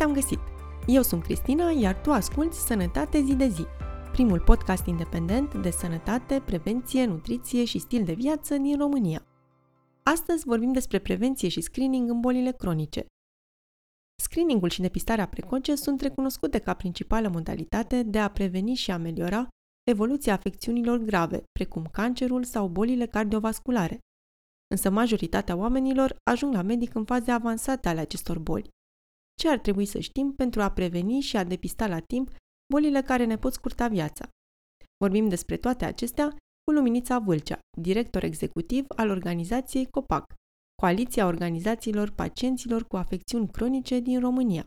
te-am găsit! Eu sunt Cristina, iar tu asculti Sănătate zi de zi, primul podcast independent de sănătate, prevenție, nutriție și stil de viață din România. Astăzi vorbim despre prevenție și screening în bolile cronice. Screeningul și depistarea precoce sunt recunoscute ca principală modalitate de a preveni și ameliora evoluția afecțiunilor grave, precum cancerul sau bolile cardiovasculare. Însă majoritatea oamenilor ajung la medic în faze avansate ale acestor boli. Ce ar trebui să știm pentru a preveni și a depista la timp bolile care ne pot scurta viața? Vorbim despre toate acestea cu Luminița Vâlcea, director executiv al organizației COPAC, Coaliția Organizațiilor Pacienților cu Afecțiuni Cronice din România.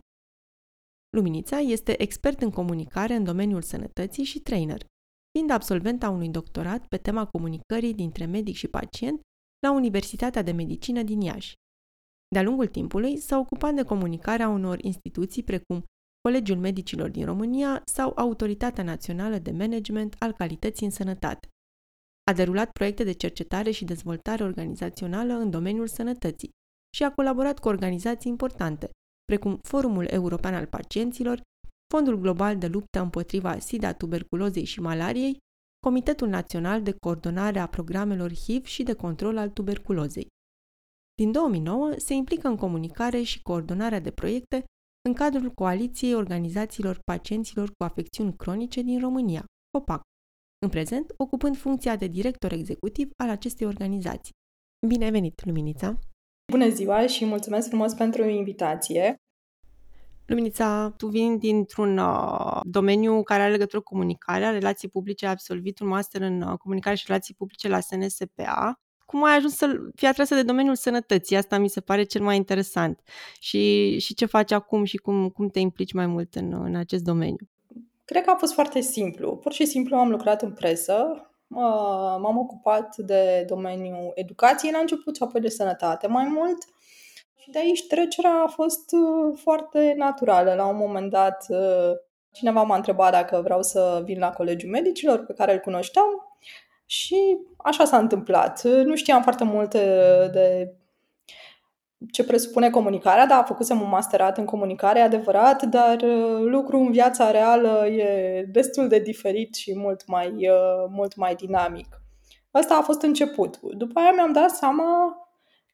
Luminița este expert în comunicare în domeniul sănătății și trainer, fiind absolventa unui doctorat pe tema comunicării dintre medic și pacient la Universitatea de Medicină din Iași. De-a lungul timpului s-a ocupat de comunicarea unor instituții precum Colegiul Medicilor din România sau Autoritatea Națională de Management al Calității în Sănătate. A derulat proiecte de cercetare și dezvoltare organizațională în domeniul sănătății și a colaborat cu organizații importante, precum Forumul European al Pacienților, Fondul Global de Luptă împotriva SIDA, tuberculozei și malariei, Comitetul Național de Coordonare a Programelor HIV și de Control al Tuberculozei. Din 2009 se implică în comunicare și coordonarea de proiecte în cadrul Coaliției Organizațiilor Pacienților cu Afecțiuni Cronice din România, COPAC, în prezent ocupând funcția de director executiv al acestei organizații. Bine ai venit, Luminița! Bună ziua și mulțumesc frumos pentru invitație! Luminița, tu vin dintr-un uh, domeniu care are legătură cu comunicarea, relații publice, ai absolvit un master în uh, comunicare și relații publice la SNSPA. Cum ai ajuns să fii atrasă de domeniul sănătății? Asta mi se pare cel mai interesant. Și, și ce faci acum și cum, cum te implici mai mult în, în acest domeniu? Cred că a fost foarte simplu. Pur și simplu am lucrat în presă, m-am ocupat de domeniul educației la început și apoi de sănătate mai mult. Și de aici trecerea a fost uh, foarte naturală. La un moment dat, uh, cineva m-a întrebat dacă vreau să vin la Colegiul Medicilor, pe care îl cunoșteam, și așa s-a întâmplat. Nu știam foarte multe de ce presupune comunicarea, dar făcusem un masterat în comunicare, adevărat, dar uh, lucrul în viața reală e destul de diferit și mult mai, mult mai dinamic. Asta a fost începutul. După aia mi-am dat seama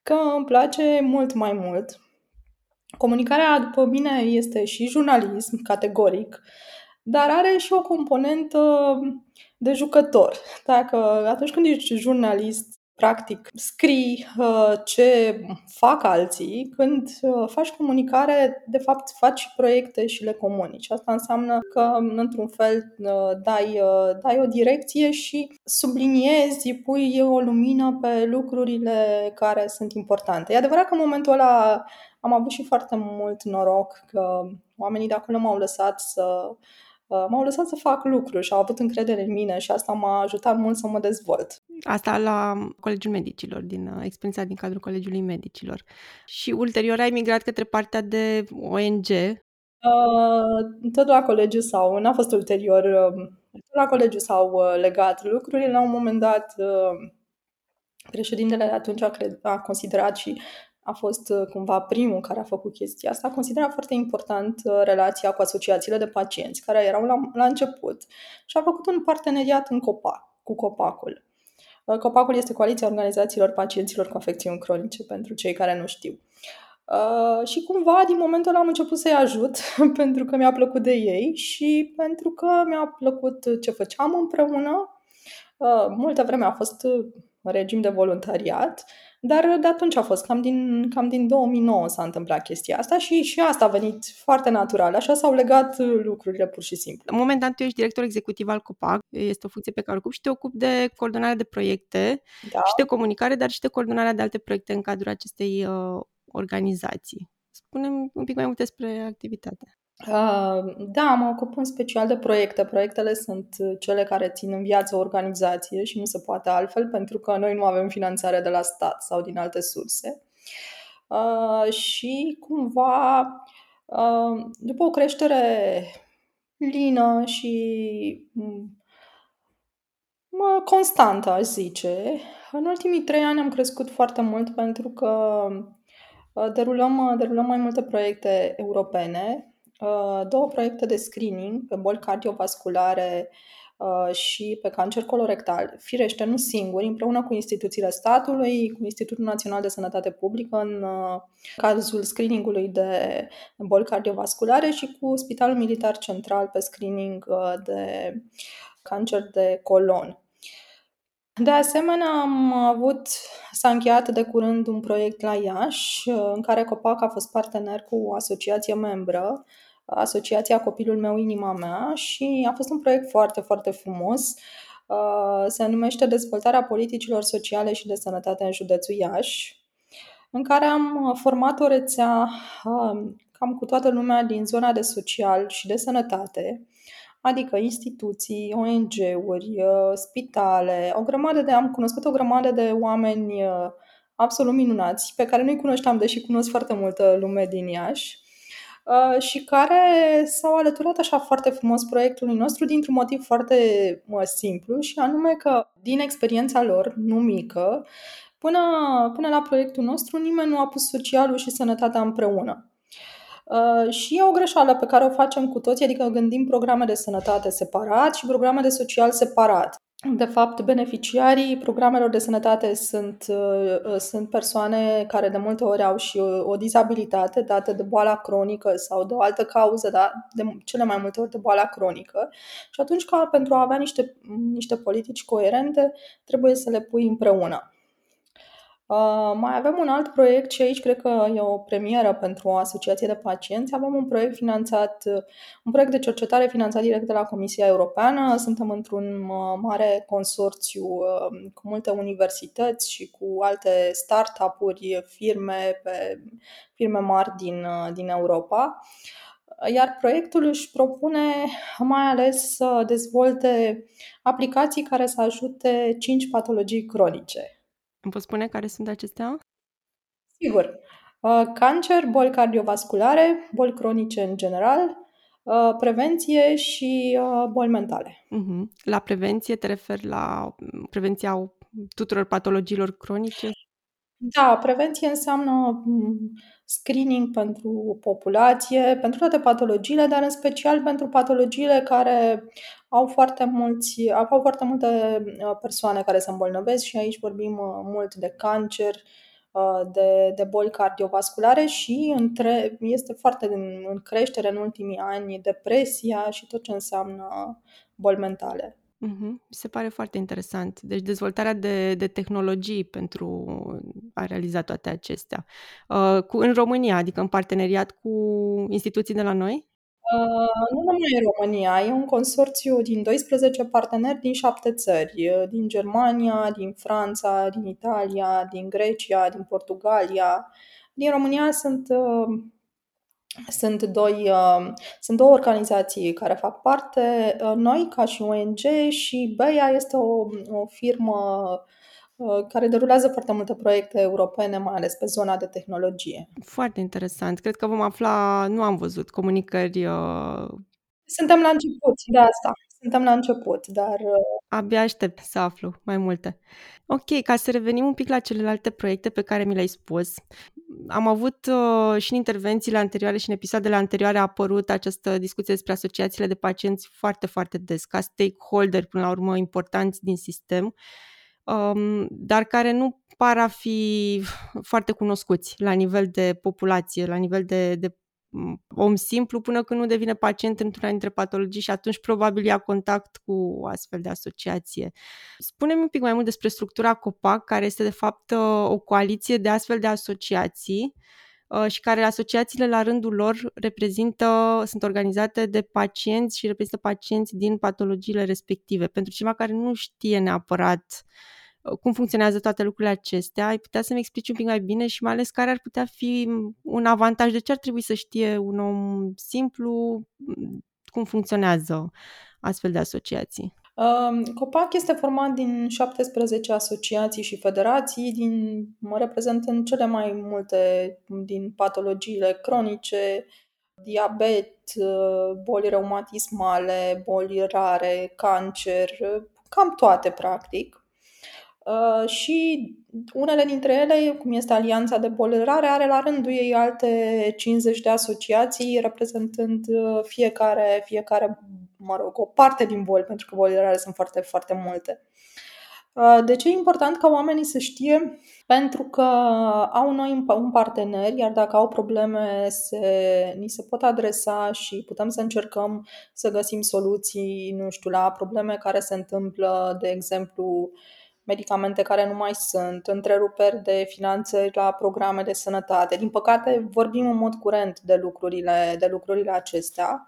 că îmi place mult mai mult. Comunicarea, după mine, este și jurnalism, categoric, dar are și o componentă de jucător. Dacă atunci când ești jurnalist, practic scrii uh, ce fac alții, când uh, faci comunicare, de fapt faci proiecte și le comunici. Asta înseamnă că, într-un fel, uh, dai, dai o direcție și subliniezi, pui o lumină pe lucrurile care sunt importante. E adevărat că în momentul ăla am avut și foarte mult noroc că oamenii de acolo m-au lăsat să Uh, m-au lăsat să fac lucruri și au avut încredere în mine și asta m-a ajutat mult să mă dezvolt. Asta la Colegiul Medicilor, din uh, experiența din cadrul Colegiului Medicilor. Și ulterior ai migrat către partea de ONG. Uh, tot la colegiu sau, n-a fost ulterior, uh, tot la colegiu s-au uh, legat lucrurile. La un moment dat, uh, președintele de atunci a, cred, a considerat și a fost uh, cumva primul care a făcut chestia asta. Considera foarte important uh, relația cu asociațiile de pacienți, care erau la, la început și a făcut un parteneriat în COPAC, cu COPAC-ul. Uh, COPAC-ul este Coaliția Organizațiilor Pacienților cu Afecțiuni Cronice, pentru cei care nu știu. Uh, și cumva, din momentul ăla am început să-i ajut, pentru că mi-a plăcut de ei și pentru că mi-a plăcut ce făceam împreună. Uh, multă vreme a fost în regim de voluntariat dar de atunci a fost, cam din, cam din 2009 s-a întâmplat chestia asta și, și asta a venit foarte natural. Așa s-au legat lucrurile pur și simplu. În momentan tu ești director executiv al COPAC, este o funcție pe care o ocupi și te ocupi de coordonarea de proiecte da. și de comunicare, dar și de coordonarea de alte proiecte în cadrul acestei uh, organizații. Spune un pic mai multe despre activitate. Uh, da, mă ocup în special de proiecte. Proiectele sunt cele care țin în viață o organizație și nu se poate altfel pentru că noi nu avem finanțare de la stat sau din alte surse. Uh, și cumva, uh, după o creștere lină și mă, constantă, aș zice, în ultimii trei ani am crescut foarte mult pentru că derulăm, derulăm mai multe proiecte europene două proiecte de screening pe boli cardiovasculare Uh, și pe cancer colorectal. Firește, nu singuri, împreună cu instituțiile statului, cu Institutul Național de Sănătate Publică în uh, cazul screeningului de boli cardiovasculare și cu Spitalul Militar Central pe screening uh, de cancer de colon. De asemenea, am avut, s-a încheiat de curând un proiect la Iași, în care COPAC a fost partener cu o asociație membră, Asociația Copilul meu, inima mea și a fost un proiect foarte, foarte frumos. Uh, se numește Dezvoltarea politicilor sociale și de sănătate în județul Iași, în care am format o rețea uh, cam cu toată lumea din zona de social și de sănătate, adică instituții, ONG-uri, uh, spitale, o grămadă de, am cunoscut o grămadă de oameni absolut minunați, pe care nu-i cunoșteam, deși cunosc foarte multă lume din Iași. Uh, și care s-au alăturat așa foarte frumos proiectului nostru dintr-un motiv foarte simplu și anume că din experiența lor, nu mică, până, până la proiectul nostru nimeni nu a pus socialul și sănătatea împreună. Uh, și e o greșeală pe care o facem cu toții, adică gândim programe de sănătate separat și programe de social separat. De fapt, beneficiarii programelor de sănătate sunt, uh, sunt persoane care de multe ori au și o, o dizabilitate dată de boala cronică sau de o altă cauză, dar de cele mai multe ori de boala cronică. Și atunci, ca pentru a avea niște, niște politici coerente, trebuie să le pui împreună. Uh, mai avem un alt proiect și aici cred că e o premieră pentru o asociație de pacienți. Avem un proiect finanțat, uh, un proiect de cercetare finanțat direct de la Comisia Europeană. Suntem într-un uh, mare consorțiu cu multe universități și cu alte start-up-uri, firme, pe, firme mari din, din Europa. Iar proiectul își propune mai ales să dezvolte aplicații care să ajute cinci patologii cronice îmi poți spune care sunt acestea? Sigur. Uh, cancer, boli cardiovasculare, boli cronice în general, uh, prevenție și uh, boli mentale. Uh-huh. La prevenție te referi la mm, prevenția tuturor patologiilor cronice? Da, prevenție înseamnă mm, screening pentru populație, pentru toate patologiile, dar în special pentru patologiile care au foarte, mulți, au foarte multe uh, persoane care se îmbolnăvesc și aici vorbim uh, mult de cancer, uh, de, de boli cardiovasculare și între, este foarte în, în creștere în ultimii ani depresia și tot ce înseamnă boli mentale. Mm-hmm. Se pare foarte interesant. Deci dezvoltarea de, de tehnologii pentru a realiza toate acestea. Uh, cu, în România, adică în parteneriat cu instituții de la noi? Uh, nu numai în România, e un consorțiu din 12 parteneri din șapte țări, uh, din Germania, din Franța, din Italia, din Grecia, din Portugalia. Din România sunt uh, sunt, doi, uh, sunt două organizații care fac parte, uh, noi ca și ONG și BEIA este o, o firmă uh, care derulează foarte multe proiecte europene, mai ales pe zona de tehnologie. Foarte interesant. Cred că vom afla, nu am văzut comunicări. Suntem la început de asta. Suntem la început, dar... Abia aștept să aflu mai multe. Ok, ca să revenim un pic la celelalte proiecte pe care mi le-ai spus, am avut uh, și în intervențiile anterioare și în episoadele anterioare a apărut această discuție despre asociațiile de pacienți foarte, foarte des, ca stakeholder, până la urmă, importanți din sistem, um, dar care nu par a fi foarte cunoscuți la nivel de populație, la nivel de, de om simplu până când nu devine pacient într-una dintre patologii și atunci probabil ia contact cu o astfel de asociație. Spune-mi un pic mai mult despre structura COPAC, care este de fapt o coaliție de astfel de asociații uh, și care asociațiile la rândul lor reprezintă, sunt organizate de pacienți și reprezintă pacienți din patologiile respective. Pentru cineva care nu știe neapărat uh, cum funcționează toate lucrurile acestea, ai putea să-mi explici un pic mai bine și mai ales care ar putea fi un avantaj, de ce ar trebui să știe un om simplu cum funcționează astfel de asociații? Um, COPAC este format din 17 asociații și federații, din, mă reprezentând cele mai multe din patologiile cronice, diabet, boli reumatismale, boli rare, cancer, cam toate practic. Uh, și unele dintre ele, cum este Alianța de Boli Rare, are la rândul ei alte 50 de asociații reprezentând uh, fiecare, fiecare mă rog, o parte din boli, pentru că bolile rare sunt foarte, foarte multe. Uh, de ce e important ca oamenii să știe? Pentru că au noi un partener, iar dacă au probleme, se, ni se pot adresa și putem să încercăm să găsim soluții, nu știu, la probleme care se întâmplă, de exemplu, medicamente care nu mai sunt, întreruperi de finanțări la programe de sănătate. Din păcate, vorbim în mod curent de lucrurile, de lucrurile acestea.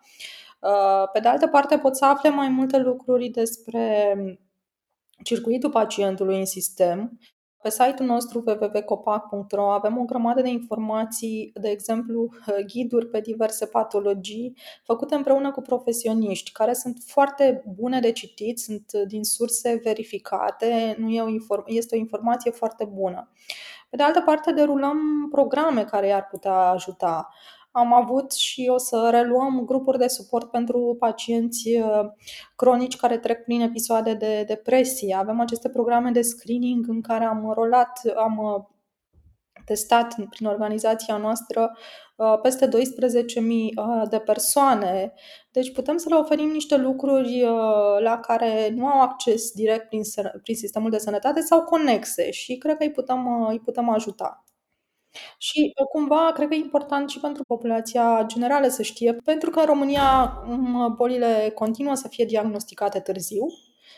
Uh, pe de altă parte, pot să afle mai multe lucruri despre circuitul pacientului în sistem. Pe site-ul nostru www.copac.ro avem o grămadă de informații, de exemplu, ghiduri pe diverse patologii făcute împreună cu profesioniști, care sunt foarte bune de citit, sunt din surse verificate, nu e o inform- este o informație foarte bună. Pe de altă parte, derulăm programe care i-ar putea ajuta am avut și o să reluăm grupuri de suport pentru pacienți uh, cronici care trec prin episoade de depresie. Avem aceste programe de screening în care am rolat, am uh, testat prin organizația noastră uh, peste 12.000 de persoane. Deci putem să le oferim niște lucruri la care nu au acces direct prin, prin sistemul de sănătate sau conexe și cred că îi putem, îi putem ajuta. Și uh, cumva cred că e important și pentru populația generală să știe, pentru că în România bolile continuă să fie diagnosticate târziu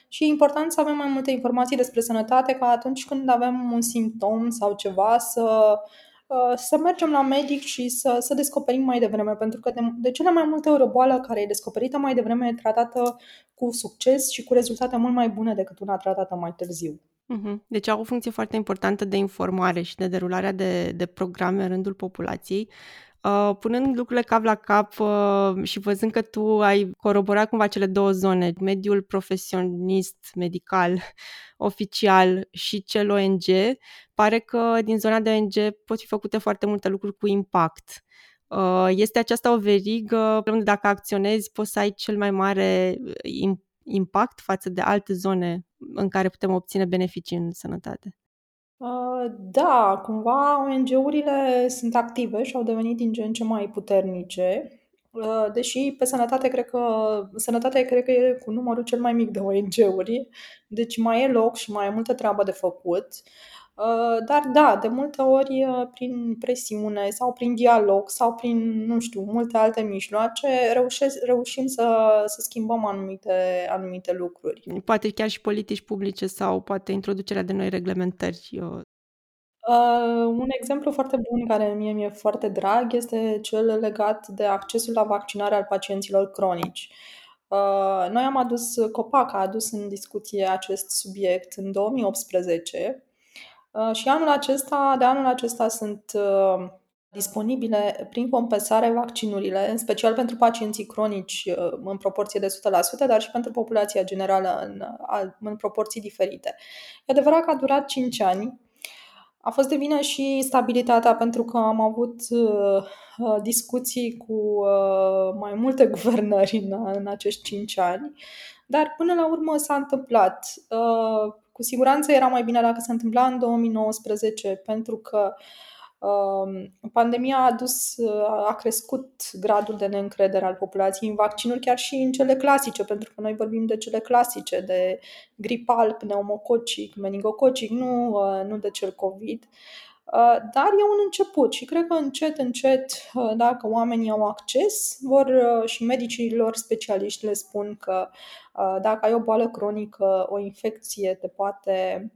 și e important să avem mai multe informații despre sănătate ca atunci când avem un simptom sau ceva să, uh, să mergem la medic și să, să descoperim mai devreme, pentru că de, de cele mai multe ori o boală care e descoperită mai devreme e tratată cu succes și cu rezultate mult mai bune decât una tratată mai târziu. Mhm. Deci au o funcție foarte importantă de informare și de derularea de, de programe în rândul populației. Uh, punând lucrurile cap la cap uh, și văzând că tu ai coroborat cumva cele două zone, mediul profesionist, medical, oficial și cel ONG, pare că din zona de ONG pot fi făcute foarte multe lucruri cu impact. Uh, este aceasta o verigă unde dacă acționezi poți să ai cel mai mare impact față de alte zone în care putem obține beneficii în sănătate? Uh, da, cumva ONG-urile sunt active și au devenit din ce în ce mai puternice. Uh, deși pe sănătate cred că sănătatea cred că e cu numărul cel mai mic de ONG-uri, deci mai e loc și mai e multă treabă de făcut. Uh, dar da, de multe ori prin presiune sau prin dialog sau prin, nu știu, multe alte mijloace reușesc, reușim să, să schimbăm anumite, anumite lucruri. Poate chiar și politici publice sau poate introducerea de noi reglementări. Uh, un exemplu foarte bun care mie mi-e foarte drag este cel legat de accesul la vaccinare al pacienților cronici. Uh, noi am adus, COPAC a adus în discuție acest subiect în 2018 Uh, și anul acesta, de anul acesta sunt uh, disponibile prin compensare vaccinurile, în special pentru pacienții cronici uh, în proporție de 100%, dar și pentru populația generală în, în proporții diferite. E adevărat că a durat 5 ani. A fost de vină și stabilitatea pentru că am avut uh, discuții cu uh, mai multe guvernări în, în acești 5 ani, dar până la urmă s-a întâmplat. Uh, cu siguranță era mai bine dacă se întâmpla în 2019, pentru că uh, pandemia a adus, uh, a crescut gradul de neîncredere al populației în vaccinuri, chiar și în cele clasice, pentru că noi vorbim de cele clasice, de gripal, pneumococic, meningococic, nu, uh, nu de cel COVID. Uh, dar e un început și cred că încet, încet, uh, dacă oamenii au acces, vor uh, și medicii lor specialiști le spun că dacă ai o boală cronică, o infecție te poate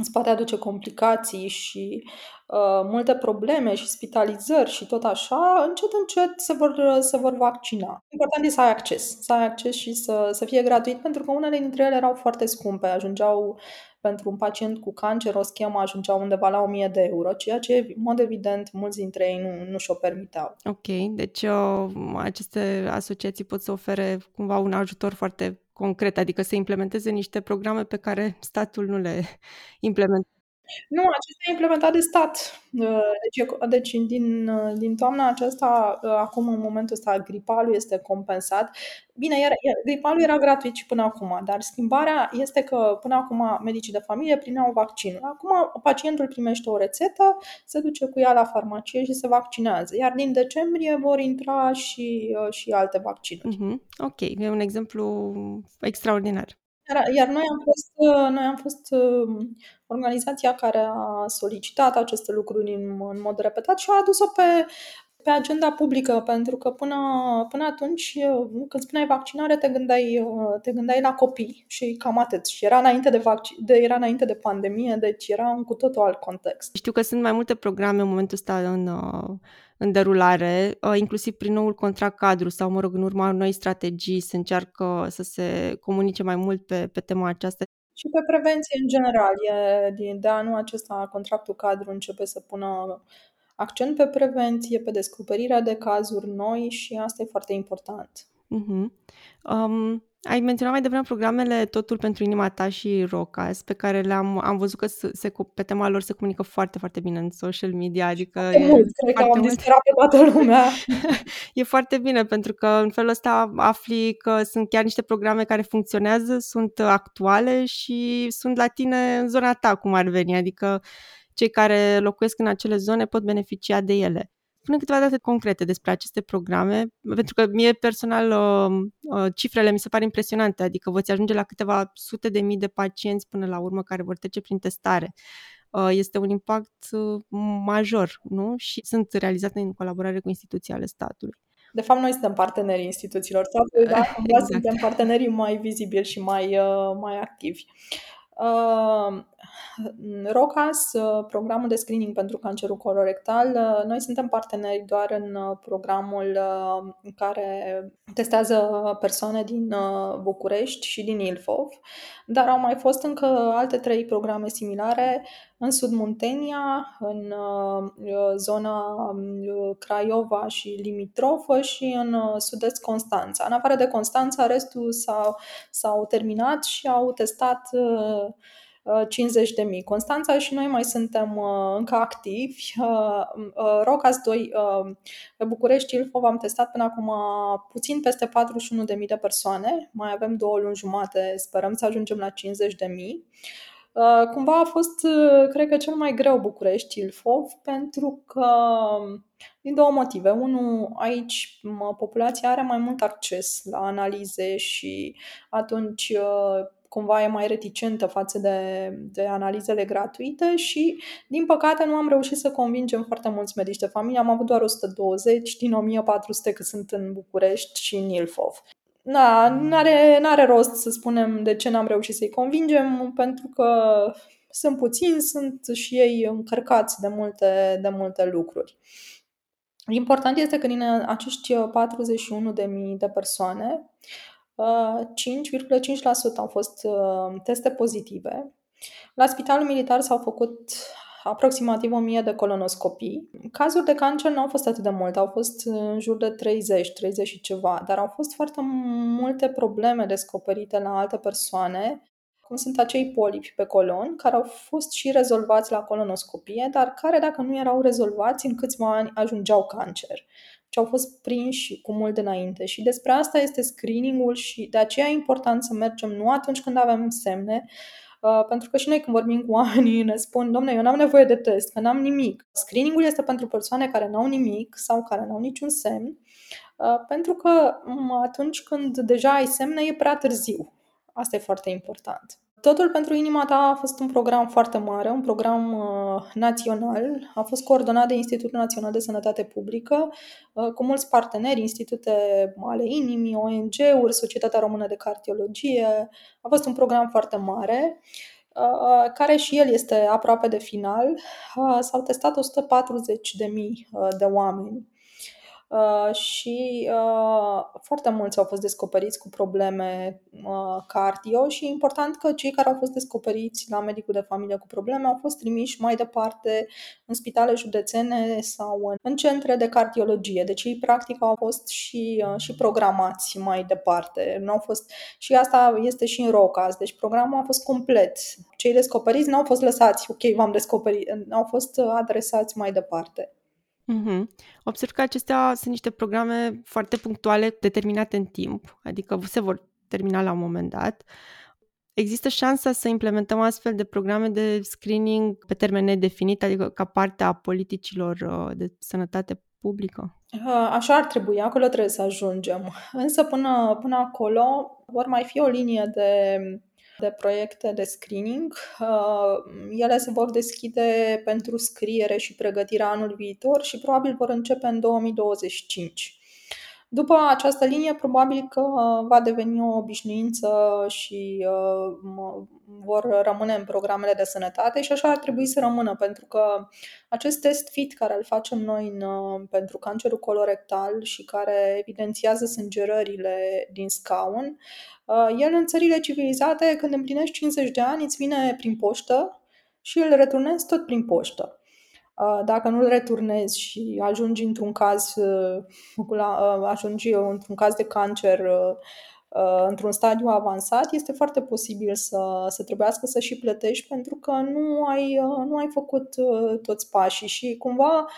îți poate aduce complicații și uh, multe probleme și spitalizări și tot așa, încet, încet se vor, se vor vaccina. Important e să ai acces, să ai acces și să, să fie gratuit, pentru că unele dintre ele erau foarte scumpe, ajungeau pentru un pacient cu cancer, o schemă ajungea undeva la 1000 de euro, ceea ce, în mod evident, mulți dintre ei nu, nu și-o permiteau. Ok, deci uh, aceste asociații pot să ofere cumva un ajutor foarte concret, adică să implementeze niște programe pe care statul nu le implementează. Nu, acesta e implementat de stat. Uh, deci, deci din, uh, din toamna aceasta, uh, acum în momentul ăsta, gripalul este compensat. Bine, era, gripalul era gratuit și până acum, dar schimbarea este că până acum medicii de familie primeau vaccinul. Acum pacientul primește o rețetă, se duce cu ea la farmacie și se vaccinează. Iar din decembrie vor intra și, și alte vaccinuri. Mm-hmm. Ok, e un exemplu extraordinar. Iar, iar noi am fost, noi am fost organizația care a solicitat aceste lucruri în, în mod repetat și a adus-o pe, pe agenda publică, pentru că până, până atunci, când spuneai vaccinare, te gândeai, te gândeai la copii și cam atât. Și era înainte de, vac- de, era înainte de pandemie, deci era un cu totul alt context. Știu că sunt mai multe programe în momentul ăsta în, în derulare, inclusiv prin noul contract cadru sau, mă rog, în urma noi strategii se încearcă să se comunice mai mult pe, pe tema aceasta. Și pe prevenție în general. E, de, de anul acesta contractul cadru începe să pună accent pe prevenție, pe descoperirea de cazuri noi și asta e foarte important. Uh-huh. Um, ai menționat mai devreme programele Totul pentru inima ta și Rocas, pe care le-am am văzut că se, se, pe tema lor se comunică foarte, foarte bine în social media. Adică foarte e mult, cred că am disperat pe toată lumea. e foarte bine, pentru că în felul ăsta afli că sunt chiar niște programe care funcționează, sunt actuale și sunt la tine în zona ta, cum ar veni. Adică cei care locuiesc în acele zone pot beneficia de ele. Spune câteva date concrete despre aceste programe, pentru că mie personal uh, uh, cifrele mi se par impresionante, adică voți ajunge la câteva sute de mii de pacienți până la urmă care vor trece prin testare. Uh, este un impact major, nu? Și sunt realizate în colaborare cu instituții ale statului. De fapt, noi suntem partenerii instituțiilor statului, dar cumva exact. suntem partenerii mai vizibili și mai, mai activi. Uh, ROCAS, uh, programul de screening pentru cancerul colorectal, uh, noi suntem parteneri doar în programul în care testează persoane din București și din Ilfov, dar au mai fost încă alte trei programe similare în Sud Muntenia, în zona um, Craiova și limitrofă și în sud-est Constanța. În afară de Constanța, restul s-au, s-au terminat și au testat 50 de mii. Constanța și noi mai suntem uh, încă activi. Uh, uh, Rocas 2 pe București Ilfov am testat până acum puțin peste 41 de mii de persoane. Mai avem două luni jumate, sperăm să ajungem la 50 de mii. Cumva a fost, cred că, cel mai greu București Ilfov pentru că din două motive. Unul, aici populația are mai mult acces la analize și atunci cumva e mai reticentă față de, de analizele gratuite și, din păcate, nu am reușit să convingem foarte mulți medici de familie. Am avut doar 120 din 1400 că sunt în București și în Ilfov. Da, n-are, n-are rost să spunem de ce n-am reușit să-i convingem, pentru că sunt puțini, sunt și ei încărcați de multe, de multe lucruri. Important este că din acești 41.000 de persoane, 5,5% au fost uh, teste pozitive. La Spitalul Militar s-au făcut aproximativ 1000 de colonoscopii. Cazuri de cancer nu au fost atât de multe, au fost în jur de 30, 30 și ceva, dar au fost foarte multe probleme descoperite la alte persoane, cum sunt acei polipi pe colon, care au fost și rezolvați la colonoscopie, dar care, dacă nu erau rezolvați, în câțiva ani ajungeau cancer și au fost prinși cu mult înainte. Și despre asta este screeningul și de aceea e important să mergem nu atunci când avem semne, Uh, pentru că și noi când vorbim cu oamenii ne spun, domne, eu n-am nevoie de test, că n-am nimic. Screeningul este pentru persoane care n-au nimic sau care n-au niciun semn, uh, pentru că um, atunci când deja ai semne e prea târziu. Asta e foarte important. Totul pentru inima ta a fost un program foarte mare, un program uh, național. A fost coordonat de Institutul Național de Sănătate Publică, uh, cu mulți parteneri, institute ale inimii, ONG-uri, Societatea Română de Cardiologie. A fost un program foarte mare, uh, care și el este aproape de final. Uh, s-au testat 140.000 uh, de oameni Uh, și uh, foarte mulți au fost descoperiți cu probleme uh, cardio și e important că cei care au fost descoperiți la medicul de familie cu probleme au fost trimiși mai departe în spitale județene sau în, în centre de cardiologie. Deci ei practic au fost și, uh, și programați mai departe. Nu au fost, și asta este și în ROCAS, deci programul a fost complet. Cei descoperiți nu au fost lăsați, ok, v-am descoperit, au fost adresați mai departe. Mm-hmm. Observ că acestea sunt niște programe foarte punctuale, determinate în timp, adică se vor termina la un moment dat. Există șansa să implementăm astfel de programe de screening pe termen nedefinit, adică ca parte a politicilor uh, de sănătate publică? Uh, așa ar trebui, acolo trebuie să ajungem. Însă până, până acolo vor mai fi o linie de de proiecte de screening. Uh, ele se vor deschide pentru scriere și pregătirea anul viitor și probabil vor începe în 2025. După această linie, probabil că uh, va deveni o obișnuință și uh, vor rămâne în programele de sănătate și așa ar trebui să rămână, pentru că acest test FIT care îl facem noi în, pentru cancerul colorectal și care evidențiază sângerările din scaun, Uh, el în țările civilizate, când împlinești 50 de ani, îți vine prin poștă și îl returnezi tot prin poștă. Uh, dacă nu îl returnezi și ajungi într-un caz, uh, ajungi într-un caz de cancer într-un stadiu avansat, este foarte posibil să, să trebuiască să și plătești pentru că nu ai, nu ai făcut toți pașii și cumva Uh,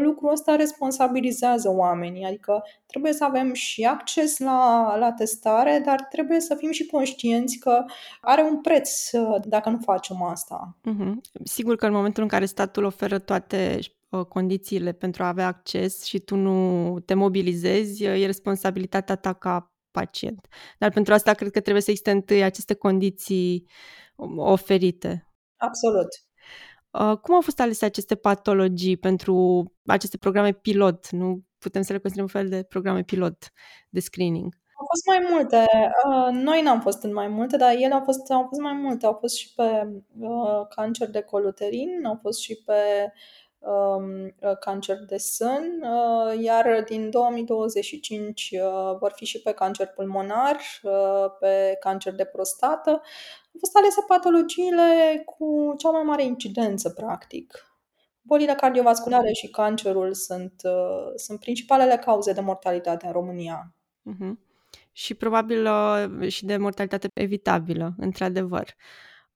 lucrul ăsta responsabilizează oamenii, adică trebuie să avem și acces la, la testare, dar trebuie să fim și conștienți că are un preț uh, dacă nu facem asta. Uh-huh. Sigur că în momentul în care statul oferă toate uh, condițiile pentru a avea acces și tu nu te mobilizezi, e responsabilitatea ta ca pacient. Dar pentru asta cred că trebuie să existe întâi aceste condiții um, oferite. Absolut. Uh, cum au fost alese aceste patologii pentru aceste programe pilot? Nu putem să le considerăm un fel de programe pilot de screening. Au fost mai multe. Uh, noi n-am fost în mai multe, dar ele au fost, au fost mai multe. Au fost și pe uh, cancer de coluterin, au fost și pe um, cancer de sân, iar din 2025 vor fi și pe cancer pulmonar, pe cancer de prostată au fost alese patologiile cu cea mai mare incidență, practic. Bolile cardiovasculare și cancerul sunt, uh, sunt principalele cauze de mortalitate în România. Uh-huh. Și probabil uh, și de mortalitate evitabilă, într-adevăr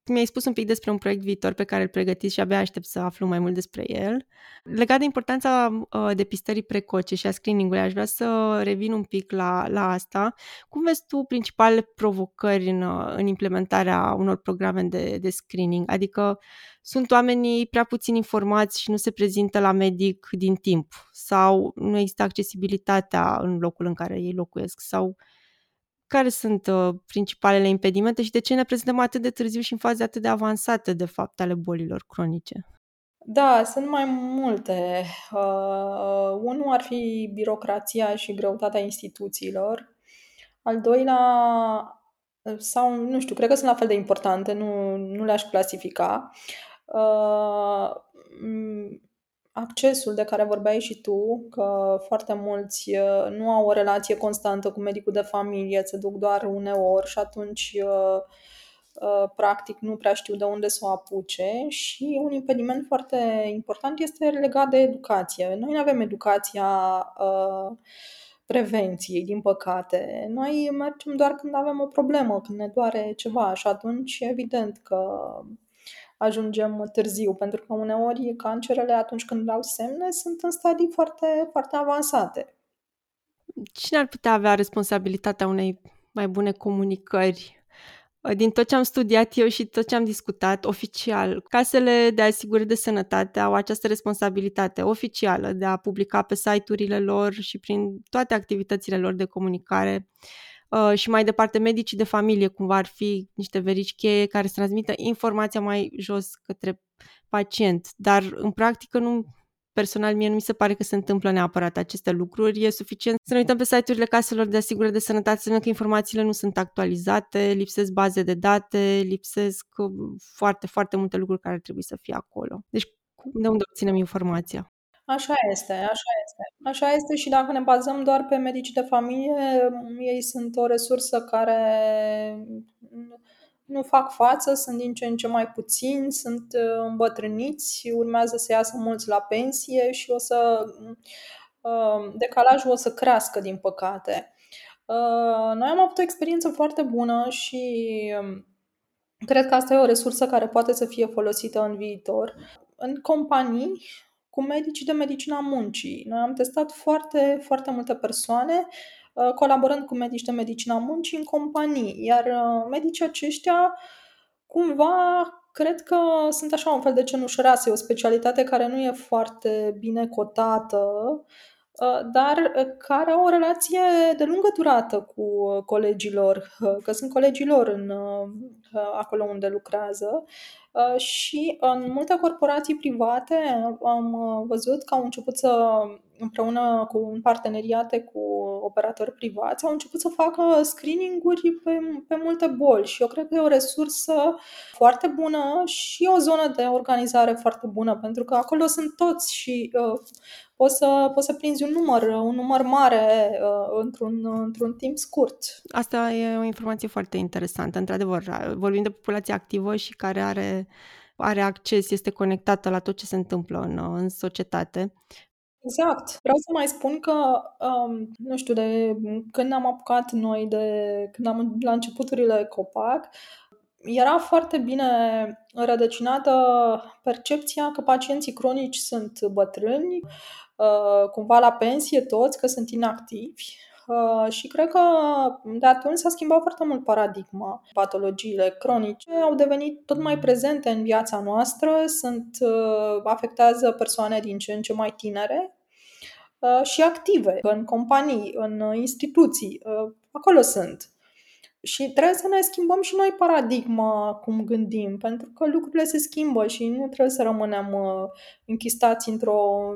mi-ai spus un pic despre un proiect viitor pe care îl pregătiți și abia aștept să aflu mai mult despre el. Legat de importanța uh, depistării precoce și a screening-ului, aș vrea să revin un pic la, la asta. Cum vezi tu principalele provocări în, uh, în implementarea unor programe de, de screening? Adică sunt oamenii prea puțin informați și nu se prezintă la medic din timp sau nu există accesibilitatea în locul în care ei locuiesc sau care sunt uh, principalele impedimente și de ce ne prezentăm atât de târziu și în faze atât de avansate, de fapt, ale bolilor cronice? Da, sunt mai multe. Uh, unul ar fi birocrația și greutatea instituțiilor. Al doilea, sau nu știu, cred că sunt la fel de importante, nu, nu le-aș clasifica. Uh, accesul de care vorbeai și tu, că foarte mulți uh, nu au o relație constantă cu medicul de familie, se duc doar uneori și atunci uh, uh, practic nu prea știu de unde să o apuce și un impediment foarte important este legat de educație. Noi nu avem educația prevenției, din păcate. Noi mergem doar când avem o problemă, când ne doare ceva și atunci evident că ajungem târziu, pentru că uneori cancerele, atunci când au semne, sunt în stadii foarte, foarte avansate. Cine ar putea avea responsabilitatea unei mai bune comunicări? Din tot ce am studiat eu și tot ce am discutat oficial, casele de asigurări de sănătate au această responsabilitate oficială de a publica pe site-urile lor și prin toate activitățile lor de comunicare Uh, și mai departe medicii de familie, cumva ar fi niște verici cheie care să transmită informația mai jos către pacient, dar în practică nu personal mie nu mi se pare că se întâmplă neapărat aceste lucruri. E suficient să ne uităm pe site-urile caselor de asigurări de sănătate să vedem că informațiile nu sunt actualizate, lipsesc baze de date, lipsesc uh, foarte, foarte multe lucruri care ar trebui să fie acolo. Deci de unde obținem informația? Așa este, așa este. Așa este și dacă ne bazăm doar pe medicii de familie, ei sunt o resursă care nu fac față, sunt din ce în ce mai puțini, sunt uh, îmbătrâniți, urmează să iasă mulți la pensie și o să uh, decalajul o să crească, din păcate. Uh, noi am avut o experiență foarte bună și um, cred că asta e o resursă care poate să fie folosită în viitor. În companii, cu medicii de medicina muncii. Noi am testat foarte, foarte multe persoane uh, colaborând cu medici de medicina muncii în companii, iar uh, medicii aceștia cumva cred că sunt așa un fel de cenușărase, o specialitate care nu e foarte bine cotată, uh, dar care au o relație de lungă durată cu colegilor, că sunt colegilor în, acolo unde lucrează Uh, și în multe corporații private am uh, văzut că au început să, împreună cu un parteneriate cu operatori privați, au început să facă screening-uri pe, pe multe boli și eu cred că e o resursă foarte bună și o zonă de organizare foarte bună, pentru că acolo sunt toți și uh, poți să, poți să prinzi un număr, un număr mare uh, într-un, într-un timp scurt. Asta e o informație foarte interesantă. Într-adevăr, vorbim de populație activă și care are, are acces, este conectată la tot ce se întâmplă în, în societate. Exact. Vreau să mai spun că, um, nu știu, de când am apucat noi, de când am la începuturile COPAC, era foarte bine rădăcinată percepția că pacienții cronici sunt bătrâni, Uh, cumva la pensie toți, că sunt inactivi. Uh, și cred că de atunci s-a schimbat foarte mult paradigma. Patologiile cronice au devenit tot mai prezente în viața noastră, sunt, uh, afectează persoane din ce în ce mai tinere și active în companii, în instituții. Acolo sunt. Și trebuie să ne schimbăm și noi paradigma cum gândim, pentru că lucrurile se schimbă și nu trebuie să rămânem închistați într-o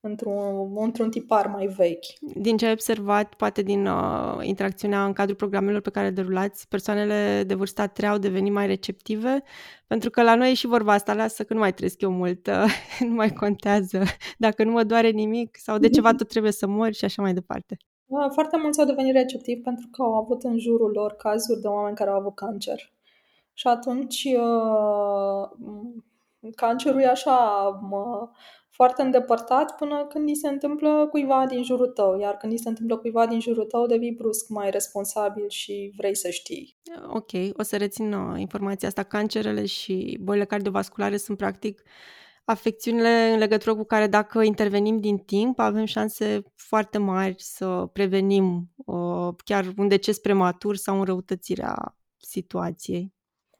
într-un, într-un tipar mai vechi. Din ce ai observat, poate din uh, interacțiunea în cadrul programelor pe care le derulați, persoanele de vârstă treau deveni mai receptive? Pentru că la noi e și vorba asta, lasă că nu mai trăiesc eu mult, uh, nu mai contează dacă nu mă doare nimic sau de ceva tot trebuie să mor și așa mai departe. Uh, foarte mulți au devenit receptivi pentru că au avut în jurul lor cazuri de oameni care au avut cancer. Și atunci uh, cancerul e așa, mă, foarte îndepărtat până când îi se întâmplă cuiva din jurul tău, iar când îi se întâmplă cuiva din jurul tău, devii brusc mai responsabil și vrei să știi. Ok, o să rețin uh, informația asta. Cancerele și bolile cardiovasculare sunt practic afecțiunile în legătură cu care dacă intervenim din timp, avem șanse foarte mari să prevenim uh, chiar un deces prematur sau înrăutățirea situației.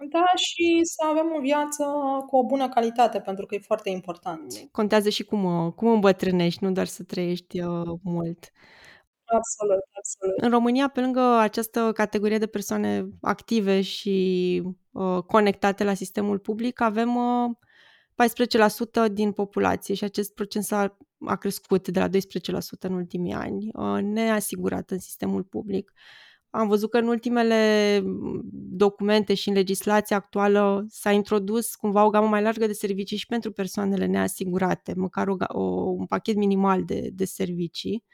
Da, și să avem o viață cu o bună calitate, pentru că e foarte important. Contează și cum, uh, cum îmbătrânești, nu doar să trăiești uh, mult. Absolut, absolut. În România, pe lângă această categorie de persoane active și uh, conectate la sistemul public, avem uh, 14% din populație și acest procent s-a a crescut de la 12% în ultimii ani, uh, neasigurat în sistemul public. Uh, am văzut că în ultimele mm, documente și în legislația actuală s-a introdus cumva o gamă mai largă de servicii și pentru persoanele neasigurate, măcar o, o, un pachet minimal de, de servicii.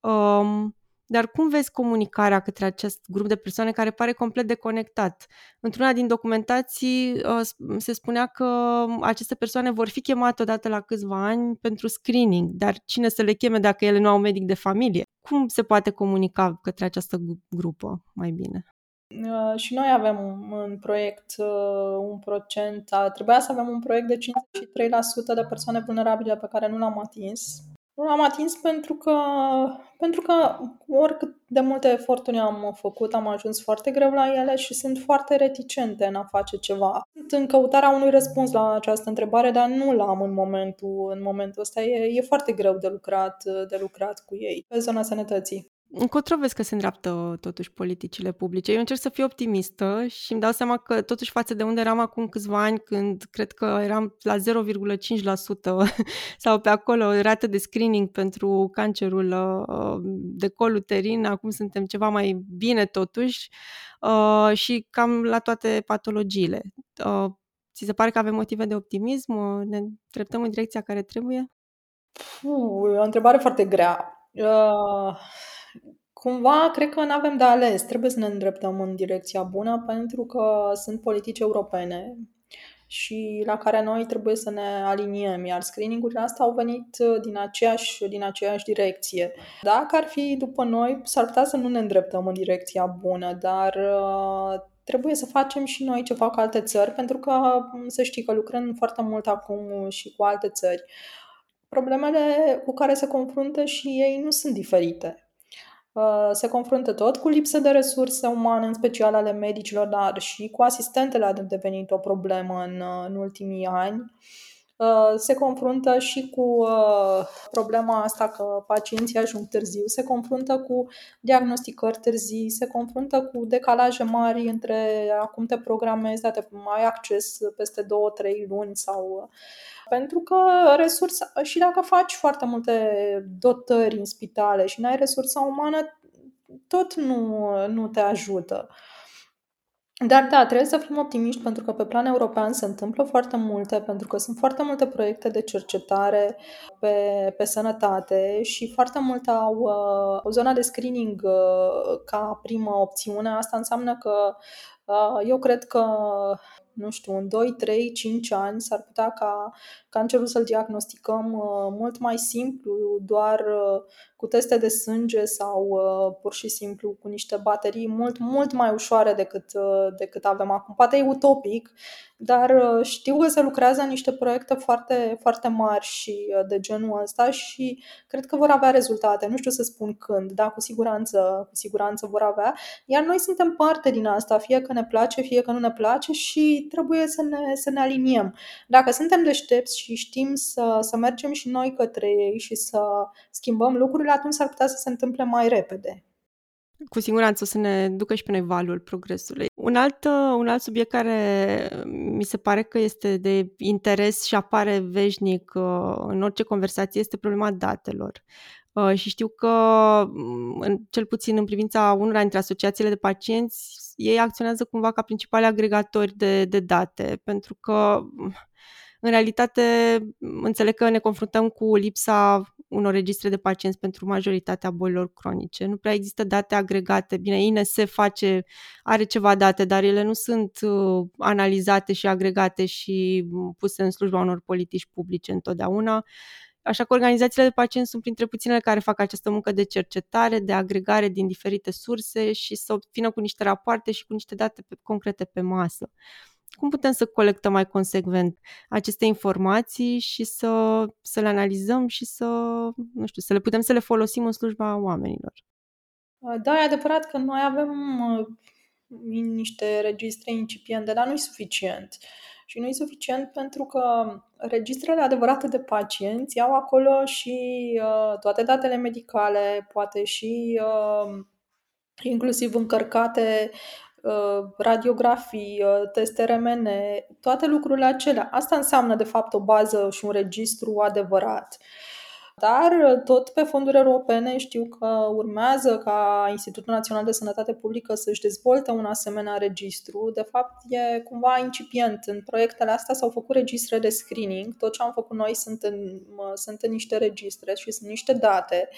Um, dar cum vezi comunicarea către acest grup de persoane care pare complet deconectat? Într-una din documentații uh, se spunea că aceste persoane vor fi chemate odată la câțiva ani pentru screening, dar cine să le cheme dacă ele nu au medic de familie? Cum se poate comunica către această grupă mai bine? Uh, și noi avem un proiect, uh, un procent, trebuia să avem un proiect de 53% de persoane vulnerabile pe care nu l-am atins nu l-am atins pentru că, pentru că oricât de multe eforturi am făcut, am ajuns foarte greu la ele și sunt foarte reticente în a face ceva. Sunt în căutarea unui răspuns la această întrebare, dar nu l-am în momentul, în momentul ăsta. E, e foarte greu de lucrat, de lucrat cu ei pe zona sănătății. Încotro vezi că se îndreaptă totuși politicile publice. Eu încerc să fiu optimistă și îmi dau seama că totuși față de unde eram acum câțiva ani, când cred că eram la 0,5% sau pe acolo rată de screening pentru cancerul uh, de col uterin, acum suntem ceva mai bine totuși uh, și cam la toate patologiile. Uh, ți se pare că avem motive de optimism? Ne treptăm în direcția care trebuie? Puh, e o întrebare foarte grea. Uh, cumva cred că nu avem de ales. Trebuie să ne îndreptăm în direcția bună pentru că sunt politici europene și la care noi trebuie să ne aliniem, iar screening-urile astea au venit din aceeași, din aceeași direcție. Dacă ar fi după noi, s-ar putea să nu ne îndreptăm în direcția bună, dar uh, trebuie să facem și noi ce fac alte țări, pentru că să știi că lucrăm foarte mult acum și cu alte țări problemele cu care se confruntă și ei nu sunt diferite. Uh, se confruntă tot cu lipsă de resurse umane, în special ale medicilor, dar și cu asistentele a devenit o problemă în, uh, în ultimii ani. Uh, se confruntă și cu problema asta că pacienții ajung târziu, se confruntă cu diagnosticări târzii, se confruntă cu decalaje mari între acum te programezi, dar te mai acces peste 2-3 luni sau pentru că resursa, și dacă faci foarte multe dotări în spitale și n-ai resursa umană, tot nu, nu te ajută. Dar da, trebuie să fim optimiști pentru că pe plan european se întâmplă foarte multe, pentru că sunt foarte multe proiecte de cercetare pe, pe sănătate și foarte multe au uh, o zonă de screening uh, ca primă opțiune. Asta înseamnă că uh, eu cred că nu știu, în 2, 3, 5 ani s-ar putea ca cancerul să-l diagnosticăm uh, mult mai simplu, doar uh, cu teste de sânge sau uh, pur și simplu cu niște baterii mult, mult mai ușoare decât, decât avem acum. Poate e utopic, dar știu că se lucrează în niște proiecte foarte, foarte mari și de genul ăsta și cred că vor avea rezultate. Nu știu să spun când, dar cu siguranță, cu siguranță vor avea. Iar noi suntem parte din asta, fie că ne place, fie că nu ne place și trebuie să ne, să ne aliniem. Dacă suntem deștepți și știm să, să mergem și noi către ei și să schimbăm lucrurile, atunci s-ar putea să se întâmple mai repede. Cu siguranță o să ne ducă și pe noi valul progresului. Un alt, un alt subiect care mi se pare că este de interes și apare veșnic uh, în orice conversație este problema datelor. Uh, și știu că, mm, cel puțin în privința unora dintre asociațiile de pacienți, ei acționează cumva ca principali agregatori de, de date, pentru că în realitate, înțeleg că ne confruntăm cu lipsa unor registre de pacienți pentru majoritatea bolilor cronice. Nu prea există date agregate. Bine, INS face, are ceva date, dar ele nu sunt uh, analizate și agregate și puse în slujba unor politici publice întotdeauna. Așa că organizațiile de pacienți sunt printre puținele care fac această muncă de cercetare, de agregare din diferite surse și să vină cu niște rapoarte și cu niște date pe, concrete pe masă cum putem să colectăm mai consecvent aceste informații și să, să le analizăm și să, nu știu, să le putem să le folosim în slujba oamenilor. Da, e adevărat că noi avem uh, niște registre incipiente, dar nu e suficient. Și nu e suficient pentru că registrele adevărate de pacienți iau acolo și uh, toate datele medicale, poate și uh, inclusiv încărcate Uh, radiografii, uh, teste RMN, toate lucrurile acelea. Asta înseamnă, de fapt, o bază și un registru adevărat. Dar uh, tot pe fonduri europene știu că urmează ca Institutul Național de Sănătate Publică să-și dezvolte un asemenea registru. De fapt, e cumva incipient. În proiectele astea s-au făcut registre de screening. Tot ce am făcut noi sunt în, sunt în niște registre și sunt niște date.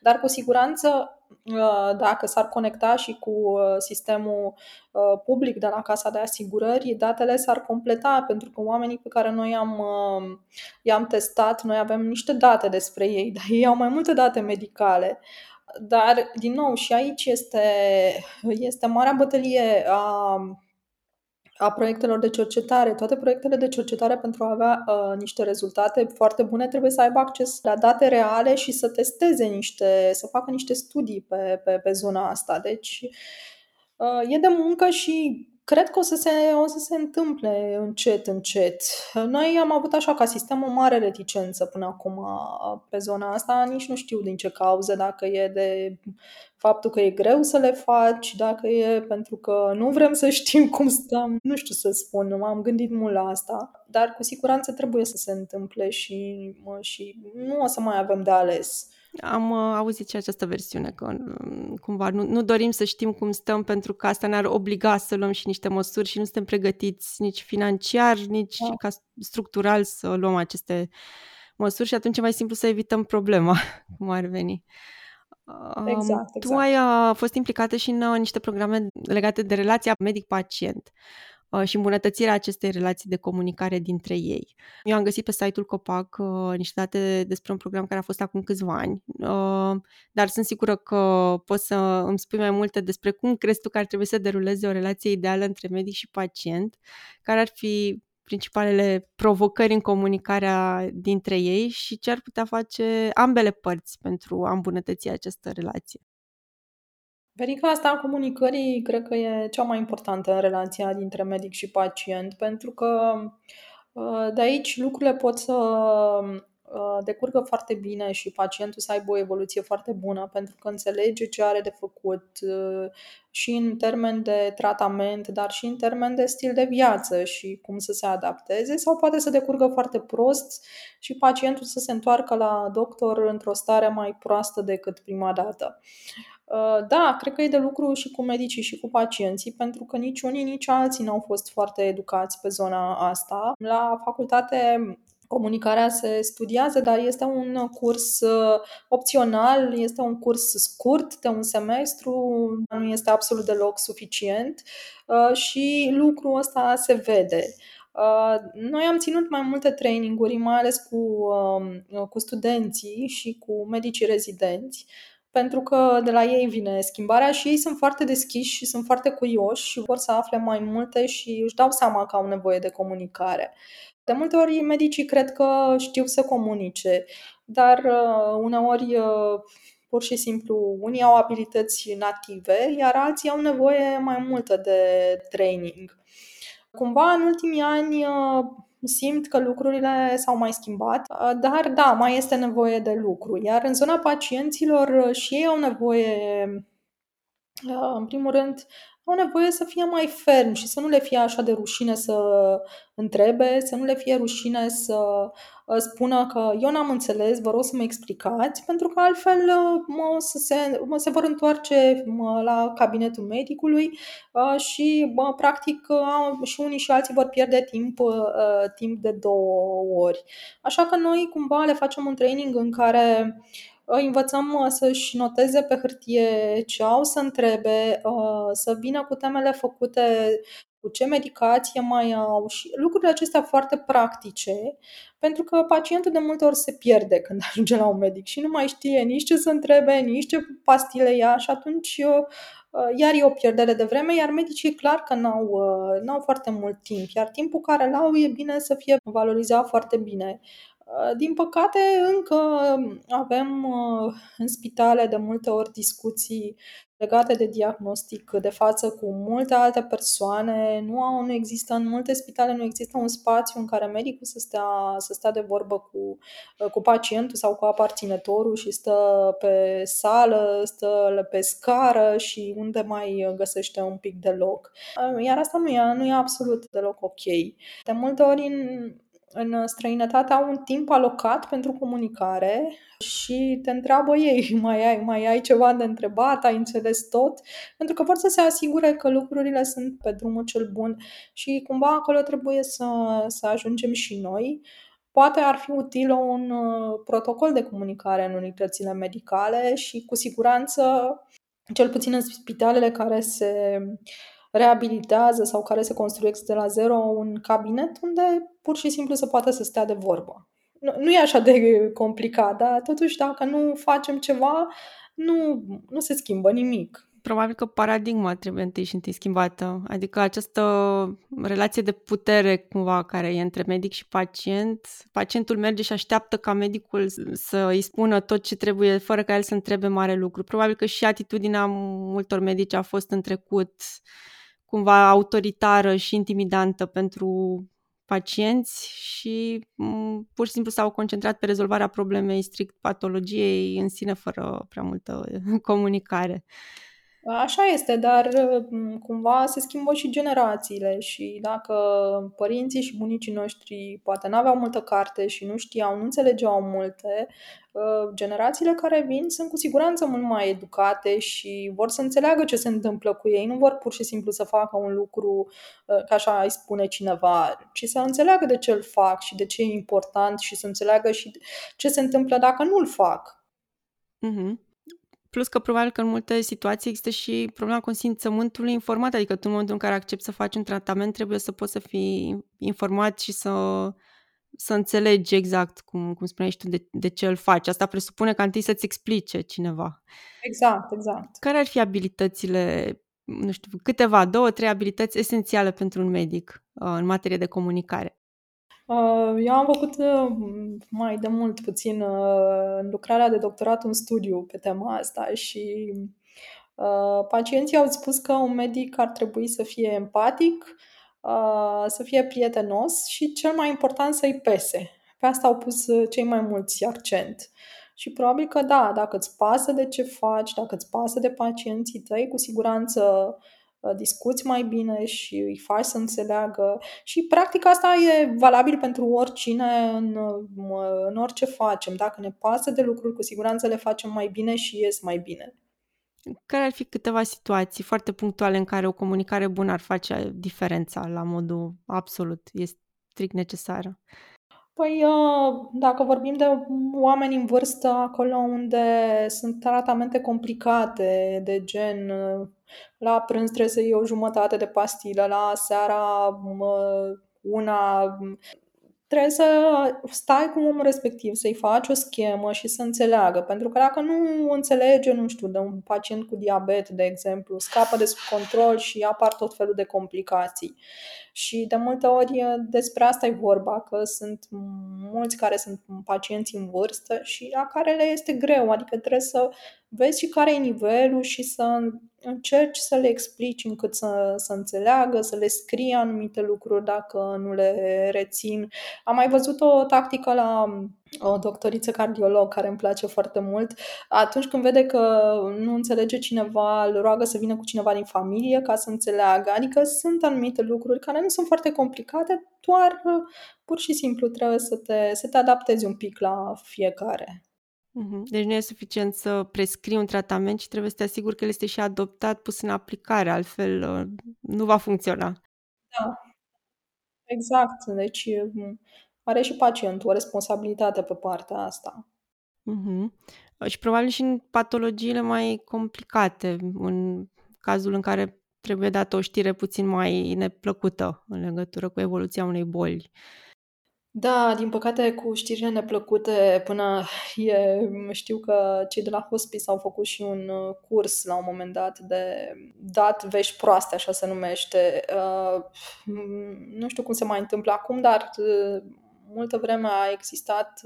Dar cu siguranță Uh, dacă s-ar conecta și cu uh, sistemul uh, public de la Casa de Asigurări, datele s-ar completa pentru că oamenii pe care noi am, i-am testat, noi avem niște date despre ei, dar ei au mai multe date medicale. Dar, din nou, și aici este, este marea bătălie a a proiectelor de cercetare. Toate proiectele de cercetare, pentru a avea uh, niște rezultate foarte bune, trebuie să aibă acces la date reale și să testeze niște, să facă niște studii pe, pe, pe zona asta. Deci, uh, e de muncă și cred că o să, se, o să se întâmple încet, încet. Noi am avut așa ca sistem o mare reticență până acum pe zona asta, nici nu știu din ce cauză, dacă e de faptul că e greu să le faci, dacă e pentru că nu vrem să știm cum stăm, nu știu să spun, m-am gândit mult la asta, dar cu siguranță trebuie să se întâmple și, și nu o să mai avem de ales. Am uh, auzit și această versiune, că um, cumva nu, nu dorim să știm cum stăm pentru că asta ne-ar obliga să luăm și niște măsuri și nu suntem pregătiți nici financiar, nici da. ca structural să luăm aceste măsuri și atunci e mai simplu să evităm problema, cum ar veni. Exact, exact. Tu ai exact. uh, fost implicată și în uh, niște programe legate de relația medic-pacient. Uh, și îmbunătățirea acestei relații de comunicare dintre ei. Eu am găsit pe site-ul Copac uh, niște date despre un program care a fost acum câțiva ani, uh, dar sunt sigură că poți să îmi spui mai multe despre cum crezi tu că ar trebui să deruleze o relație ideală între medic și pacient, care ar fi principalele provocări în comunicarea dintre ei și ce ar putea face ambele părți pentru a îmbunătăți această relație. Verica asta a comunicării cred că e cea mai importantă în relația dintre medic și pacient, pentru că uh, de aici lucrurile pot să uh, decurgă foarte bine și pacientul să aibă o evoluție foarte bună, pentru că înțelege ce are de făcut uh, și în termen de tratament, dar și în termen de stil de viață și cum să se adapteze, sau poate să decurgă foarte prost și pacientul să se întoarcă la doctor într-o stare mai proastă decât prima dată. Uh, da, cred că e de lucru și cu medicii și cu pacienții, pentru că nici unii, nici alții n-au fost foarte educați pe zona asta. La facultate comunicarea se studiază, dar este un curs uh, opțional, este un curs scurt de un semestru, nu este absolut deloc suficient uh, și lucrul ăsta se vede. Noi am ținut mai multe traininguri, mai ales cu, um, cu studenții și cu medicii rezidenți, pentru că de la ei vine schimbarea și ei sunt foarte deschiși și sunt foarte curioși și vor să afle mai multe și își dau seama că au nevoie de comunicare. De multe ori medicii cred că știu să comunice, dar uh, uneori uh, pur și simplu unii au abilități native, iar alții au nevoie mai multă de training. Cumva în ultimii ani uh, simt că lucrurile s-au mai schimbat, uh, dar da, mai este nevoie de lucru. Iar în zona pacienților uh, și ei au nevoie, în primul rând, au nevoie să fie mai ferm și să nu le fie așa de rușine să întrebe, să nu le fie rușine să uh, spună că eu n-am înțeles, vă rog să mă explicați, pentru că altfel uh, mă, să se, mă, se vor întoarce mă, la cabinetul medicului uh, și mă, practic și unii și alții vor pierde timp, timp de două ori. Așa că noi cumva le facem un training în care îi învățăm uh, să-și noteze pe hârtie ce au să întrebe, uh, să vină cu temele făcute, cu ce medicație mai au și lucrurile acestea foarte practice, pentru că pacientul de multe ori se pierde când ajunge la un medic și nu mai știe nici ce să întrebe, nici ce pastile ia și atunci uh, iar e o pierdere de vreme, iar medicii clar că n-au, n-au foarte mult timp, iar timpul care l-au e bine să fie valorizat foarte bine. Uh, din păcate, încă avem uh, în spitale de multe ori discuții legate de diagnostic de față cu multe alte persoane. Nu, au, nu există în multe spitale, nu există un spațiu în care medicul să stea, să stea de vorbă cu, uh, cu pacientul sau cu aparținătorul și stă pe sală, stă pe scară și unde mai găsește un pic de loc. Iar asta nu e, nu e absolut deloc ok. De multe ori în în străinătate au un timp alocat pentru comunicare și te întreabă ei, mai ai, mai ai ceva de întrebat, ai înțeles tot, pentru că vor să se asigure că lucrurile sunt pe drumul cel bun și cumva acolo trebuie să, să ajungem și noi. Poate ar fi util un uh, protocol de comunicare în unitățile medicale și cu siguranță, cel puțin în spitalele care se reabilitează sau care se construiesc de la zero un cabinet unde pur și simplu să poată să stea de vorbă. Nu, nu e așa de complicat, dar totuși dacă nu facem ceva, nu, nu se schimbă nimic. Probabil că paradigma trebuie întâi și întâi schimbată. Adică această relație de putere cumva care e între medic și pacient. Pacientul merge și așteaptă ca medicul să îi spună tot ce trebuie fără ca el să întrebe mare lucru. Probabil că și atitudinea multor medici a fost în trecut cumva autoritară și intimidantă pentru pacienți și m- pur și simplu s-au concentrat pe rezolvarea problemei strict patologiei în sine fără prea multă comunicare. Așa este, dar mm, cumva se schimbă și generațiile și dacă părinții și bunicii noștri poate n-aveau multă carte și nu știau, nu înțelegeau multe, ă, generațiile care vin sunt cu siguranță mult mai educate și vor să înțeleagă ce se întâmplă cu ei, nu vor pur și simplu să facă un lucru ă, ca așa îi spune cineva, ci să înțeleagă de ce îl fac și de ce e important și să înțeleagă și ce se întâmplă dacă nu îl fac. Mm-hmm. Plus că probabil că în multe situații există și problema consimțământului informat, adică tu în momentul în care accepti să faci un tratament trebuie să poți să fii informat și să, să înțelegi exact, cum, cum spuneai tu, de, de ce îl faci. Asta presupune ca întâi să-ți explice cineva. Exact, exact. Care ar fi abilitățile, nu știu, câteva, două, trei abilități esențiale pentru un medic uh, în materie de comunicare? Uh, eu am făcut uh, mai de mult puțin uh, în lucrarea de doctorat un studiu pe tema asta și pacienții au spus că un medic ar trebui să fie empatic, să fie prietenos și cel mai important să-i pese. Pe asta au pus cei mai mulți accent. Și probabil că da, dacă îți pasă de ce faci, dacă îți pasă de pacienții tăi, cu siguranță Uh, discuți mai bine și îi faci să înțeleagă. Și practic asta e valabil pentru oricine în, uh, în orice facem. Dacă ne pasă de lucruri, cu siguranță le facem mai bine și ies mai bine. Care ar fi câteva situații foarte punctuale în care o comunicare bună ar face diferența la modul absolut, este strict necesară? Păi, uh, dacă vorbim de oameni în vârstă, acolo unde sunt tratamente complicate, de gen la prânz trebuie să iei o jumătate de pastilă, la seara una trebuie să stai cu omul respectiv, să-i faci o schemă și să înțeleagă. Pentru că dacă nu înțelege, nu știu, de un pacient cu diabet, de exemplu, scapă de sub control și apar tot felul de complicații. Și de multe ori despre asta e vorba, că sunt mulți care sunt pacienți în vârstă și la care le este greu, adică trebuie să vezi și care e nivelul și să încerci să le explici încât să, să înțeleagă, să le scrie anumite lucruri dacă nu le rețin. Am mai văzut o tactică la o doctoriță cardiolog care îmi place foarte mult. Atunci când vede că nu înțelege cineva, îl roagă să vină cu cineva din familie ca să înțeleagă. Adică sunt anumite lucruri care nu sunt foarte complicate, doar pur și simplu trebuie să te, să te adaptezi un pic la fiecare. Mhm. Deci nu e suficient să prescrii un tratament, ci trebuie să te asiguri că el este și adoptat, pus în aplicare, altfel uh, nu va funcționa. Da, exact. Deci are și pacientul o responsabilitate pe partea asta. Uh-huh. Și probabil și în patologiile mai complicate, în cazul în care trebuie dată o știre puțin mai neplăcută în legătură cu evoluția unei boli. Da, din păcate cu știrile neplăcute până e, știu că cei de la hospice au făcut și un uh, curs la un moment dat de dat vești proaste, așa se numește. Uh, nu știu cum se mai întâmplă acum, dar uh, multă vreme a existat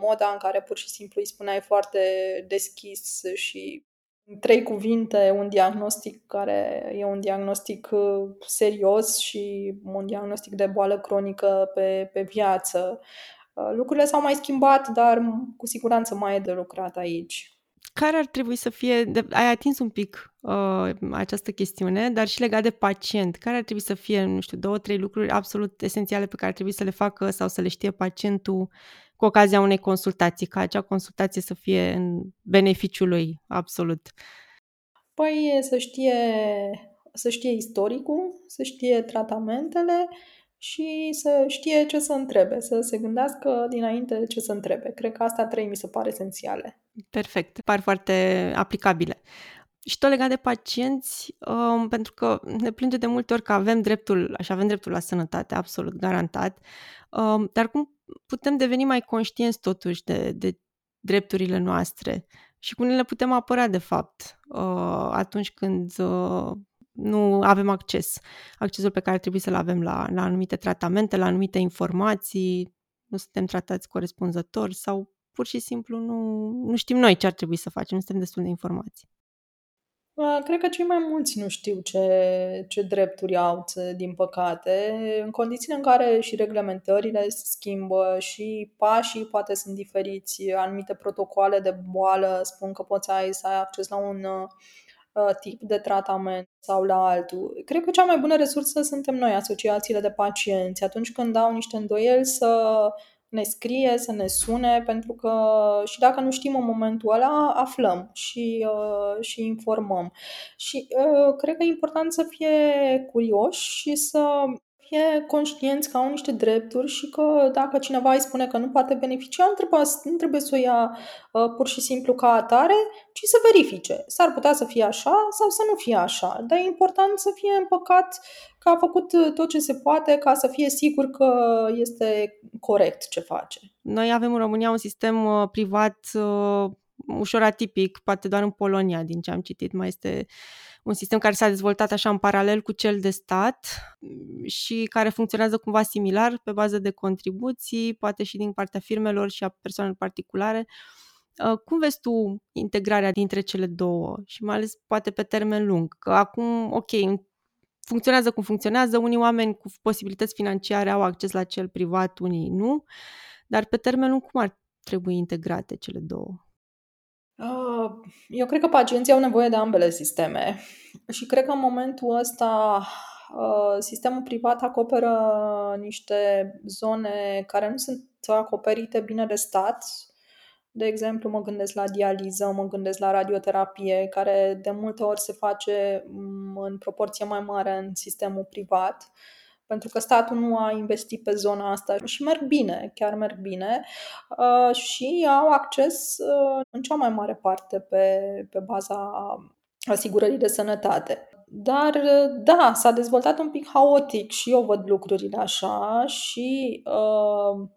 moda în care pur și simplu îi spuneai foarte deschis și trei cuvinte, un diagnostic care e un diagnostic uh, serios și un diagnostic de boală cronică pe, pe viață. Uh, lucrurile s-au mai schimbat, dar cu siguranță mai e de lucrat aici. Care ar trebui să fie, de, ai atins un pic uh, această chestiune, dar și legat de pacient, care ar trebui să fie, nu știu, două, trei lucruri absolut esențiale pe care ar trebui să le facă sau să le știe pacientul cu ocazia unei consultații, ca acea consultație să fie în beneficiul lui, absolut? Păi să știe, să știe istoricul, să știe tratamentele și să știe ce să întrebe, să se gândească dinainte ce să întrebe. Cred că astea trei mi se pare esențiale. Perfect, par foarte aplicabile. Și tot legat de pacienți, um, pentru că ne plânge de multe ori că avem dreptul, așa avem dreptul la sănătate, absolut garantat, um, dar cum putem deveni mai conștienți totuși de, de drepturile noastre și cum le putem apăra de fapt uh, atunci când uh, nu avem acces, accesul pe care trebuie să-l avem la, la anumite tratamente, la anumite informații, nu suntem tratați corespunzător sau pur și simplu nu, nu știm noi ce ar trebui să facem, nu suntem destul de informații. Cred că cei mai mulți nu știu ce, ce drepturi au, din păcate, în condițiile în care și reglementările se schimbă și pașii poate sunt diferiți, anumite protocoale de boală spun că poți ai, să ai acces la un tip de tratament sau la altul. Cred că cea mai bună resursă suntem noi, asociațiile de pacienți, atunci când au niște îndoieli să ne scrie, să ne sune, pentru că și dacă nu știm în momentul ăla, aflăm și, uh, și informăm. Și uh, cred că e important să fie curioși și să fie conștienți că au niște drepturi și că dacă cineva îi spune că nu poate beneficia, nu trebuie, nu trebuie să o ia uh, pur și simplu ca atare, ci să verifice. S-ar putea să fie așa sau să nu fie așa, dar e important să fie împăcat că a făcut uh, tot ce se poate ca să fie sigur că este corect ce face. Noi avem în România un sistem uh, privat uh, ușor atipic, poate doar în Polonia, din ce am citit, mai este un sistem care s-a dezvoltat așa în paralel cu cel de stat și care funcționează cumva similar pe bază de contribuții, poate și din partea firmelor și a persoanelor particulare. Uh, cum vezi tu integrarea dintre cele două și mai ales poate pe termen lung? Că acum, ok, funcționează cum funcționează, unii oameni cu posibilități financiare au acces la cel privat, unii nu, dar pe termen lung cum ar trebui integrate cele două? Uh, eu cred că pacienții au nevoie de ambele sisteme și cred că în momentul ăsta uh, sistemul privat acoperă niște zone care nu sunt acoperite bine de stat. De exemplu, mă gândesc la dializă, mă gândesc la radioterapie, care de multe ori se face mm, în proporție mai mare în sistemul privat pentru că statul nu a investit pe zona asta și merg bine, chiar merg bine uh, și au acces uh, în cea mai mare parte pe, pe baza asigurării de sănătate. Dar, uh, da, s-a dezvoltat un pic haotic și eu văd lucrurile așa și, uh,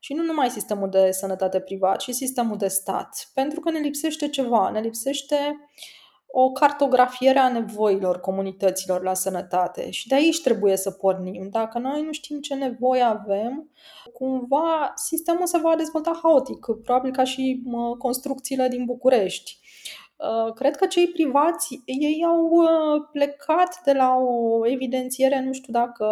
și nu numai sistemul de sănătate privat, ci sistemul de stat. Pentru că ne lipsește ceva, ne lipsește uh, o cartografiere a nevoilor comunităților la sănătate și de aici trebuie să pornim. Dacă noi nu știm ce nevoi avem, cumva sistemul se va dezvolta haotic, probabil ca și construcțiile din București. Uh, cred că cei privați, ei au uh, plecat de la o evidențiere, nu știu dacă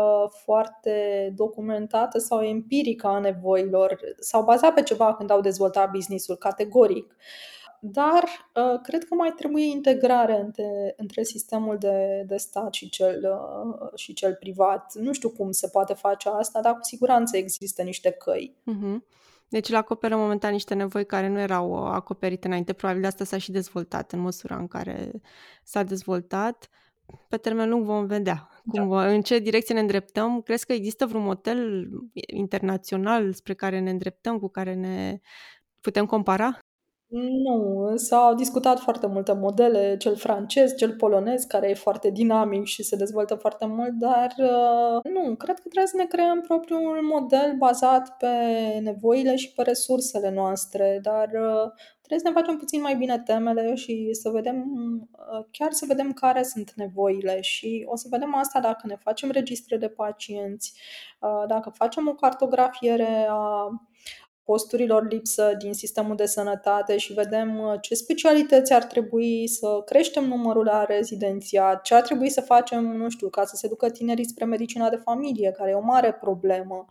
foarte documentată sau empirică a nevoilor, s-au bazat pe ceva când au dezvoltat businessul categoric dar uh, cred că mai trebuie integrare între, între sistemul de, de stat și cel, uh, și cel privat. Nu știu cum se poate face asta, dar cu siguranță există niște căi. Uh-huh. Deci îl acoperă momentan niște nevoi care nu erau uh, acoperite înainte. Probabil de asta s-a și dezvoltat în măsura în care s-a dezvoltat. Pe termen lung vom vedea cum, da. în ce direcție ne îndreptăm. Crezi că există vreun model internațional spre care ne îndreptăm, cu care ne putem compara? Nu, s-au discutat foarte multe modele, cel francez, cel polonez, care e foarte dinamic și se dezvoltă foarte mult, dar uh, nu, cred că trebuie să ne creăm propriul model bazat pe nevoile și pe resursele noastre, dar uh, trebuie să ne facem puțin mai bine temele și să vedem, uh, chiar să vedem care sunt nevoile și o să vedem asta dacă ne facem registre de pacienți, dacă facem o cartografiere a posturilor lipsă din sistemul de sănătate și vedem uh, ce specialități ar trebui să creștem numărul la rezidențiat, ce ar trebui să facem, nu știu, ca să se ducă tinerii spre medicina de familie, care e o mare problemă.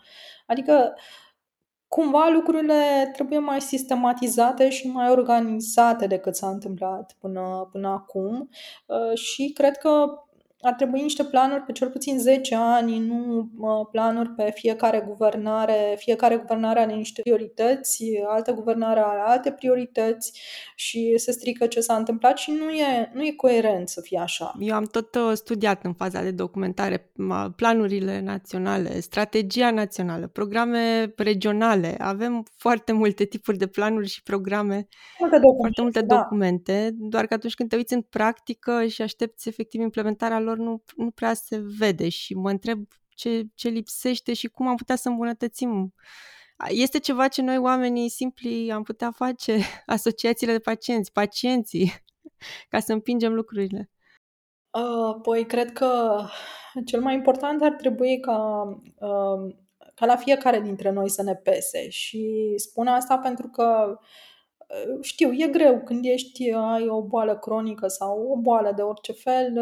Adică, cumva lucrurile trebuie mai sistematizate și mai organizate decât s-a întâmplat până, până acum uh, și cred că ar trebui niște planuri pe cel puțin 10 ani, nu planuri pe fiecare guvernare. Fiecare guvernare are niște priorități, altă guvernare are alte priorități și se strică ce s-a întâmplat și nu e, nu e coerent să fie așa. Eu am tot uh, studiat în faza de documentare planurile naționale, strategia națională, programe regionale. Avem foarte multe tipuri de planuri și programe, multe documente, foarte multe da. documente, doar că atunci când te uiți în practică și aștepți efectiv implementarea lor, lor nu, nu prea se vede și mă întreb ce, ce lipsește și cum am putea să îmbunătățim. Este ceva ce noi oamenii simpli am putea face, asociațiile de pacienți, pacienții, ca să împingem lucrurile? Uh, păi, cred că cel mai important ar trebui ca, uh, ca la fiecare dintre noi să ne pese și spun asta pentru că știu, e greu când ești, ai o boală cronică sau o boală de orice fel,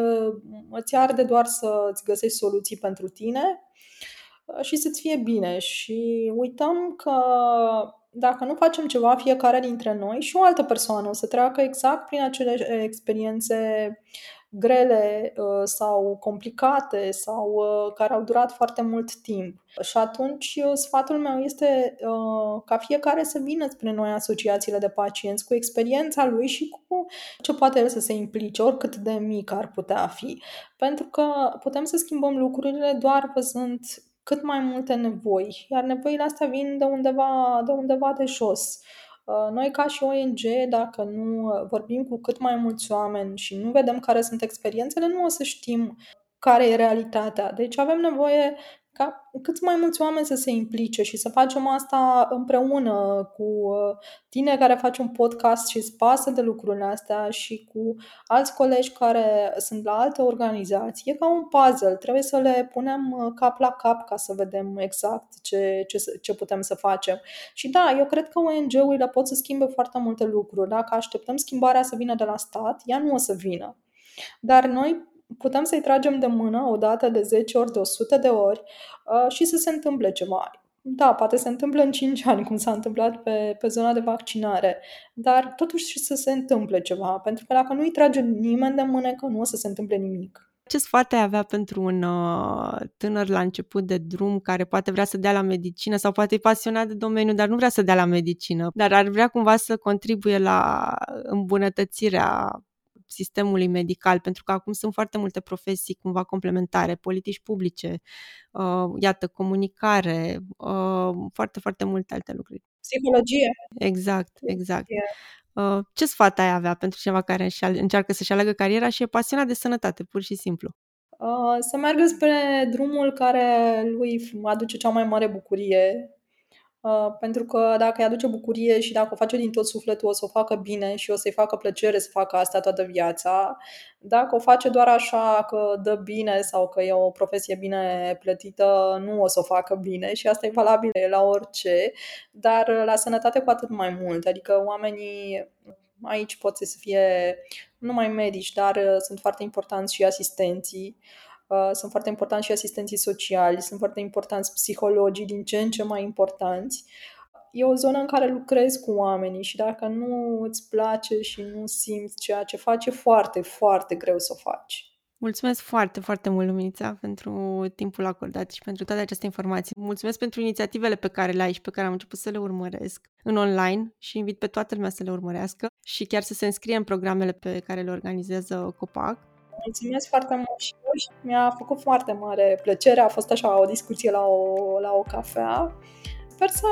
îți arde doar să-ți găsești soluții pentru tine și să-ți fie bine. Și uităm că dacă nu facem ceva fiecare dintre noi și o altă persoană o să treacă exact prin acele experiențe grele uh, sau complicate sau uh, care au durat foarte mult timp. Și atunci uh, sfatul meu este ca fiecare să vină spre noi asociațiile de pacienți cu experiența lui și cu ce poate el să se implice, oricât de mic ar putea fi. Pentru că putem să schimbăm lucrurile doar văzând cât mai multe nevoi, iar nevoile astea vin de undeva de, undeva de jos. Uh, noi, ca și ONG, dacă nu uh, vorbim cu cât mai mulți oameni și nu vedem care sunt experiențele, nu o să știm care e realitatea. Deci avem nevoie ca cât mai mulți oameni să se implice și să facem asta împreună cu uh, tine care faci un podcast și îți pasă de lucrurile astea și cu alți colegi care sunt la alte organizații. E ca un puzzle, trebuie să le punem uh, cap la cap ca să vedem exact ce, ce, ce putem să facem. Și da, eu cred că ONG-urile pot să schimbe foarte multe lucruri. Dacă așteptăm schimbarea să vină de la stat, ea nu o să vină. Dar noi putem să-i tragem de mână o dată de 10 ori, de 100 de ori uh, și să se întâmple ceva. Da, poate se întâmplă în 5 ani, cum s-a întâmplat pe, pe zona de vaccinare, dar totuși să se întâmple ceva, pentru că dacă nu îi trage nimeni de mână, că nu o să se întâmple nimic. Ce sfat ai avea pentru un uh, tânăr la început de drum care poate vrea să dea la medicină sau poate e pasionat de domeniu, dar nu vrea să dea la medicină, dar ar vrea cumva să contribuie la îmbunătățirea sistemului medical, pentru că acum sunt foarte multe profesii cumva complementare, politici publice, uh, iată, comunicare, uh, foarte, foarte multe alte lucruri. Psihologie. Exact, exact. Uh, ce sfat ai avea pentru cineva care încearcă să-și aleagă cariera și e pasionat de sănătate, pur și simplu? Uh, să meargă spre drumul care lui aduce cea mai mare bucurie Uh, pentru că dacă îi aduce bucurie și dacă o face din tot sufletul, o să o facă bine și o să-i facă plăcere să facă asta toată viața. Dacă o face doar așa că dă bine sau că e o profesie bine plătită, nu o să o facă bine și asta e valabil la orice, dar la sănătate cu atât mai mult. Adică oamenii aici pot să fie nu numai medici, dar uh, sunt foarte importanți și asistenții. Uh, sunt foarte importanți și asistenții sociali, sunt foarte importanți psihologii, din ce în ce mai importanți. E o zonă în care lucrezi cu oamenii și dacă nu îți place și nu simți ceea ce faci, e foarte, foarte greu să o faci. Mulțumesc foarte, foarte mult, Luminița, pentru timpul acordat și pentru toate aceste informații. Mulțumesc pentru inițiativele pe care le ai și pe care am început să le urmăresc în online și invit pe toată lumea să le urmărească și chiar să se înscrie în programele pe care le organizează COPAC Mulțumesc foarte mult și eu și mi-a făcut foarte mare plăcere. A fost așa o discuție la o, la o cafea. Sper să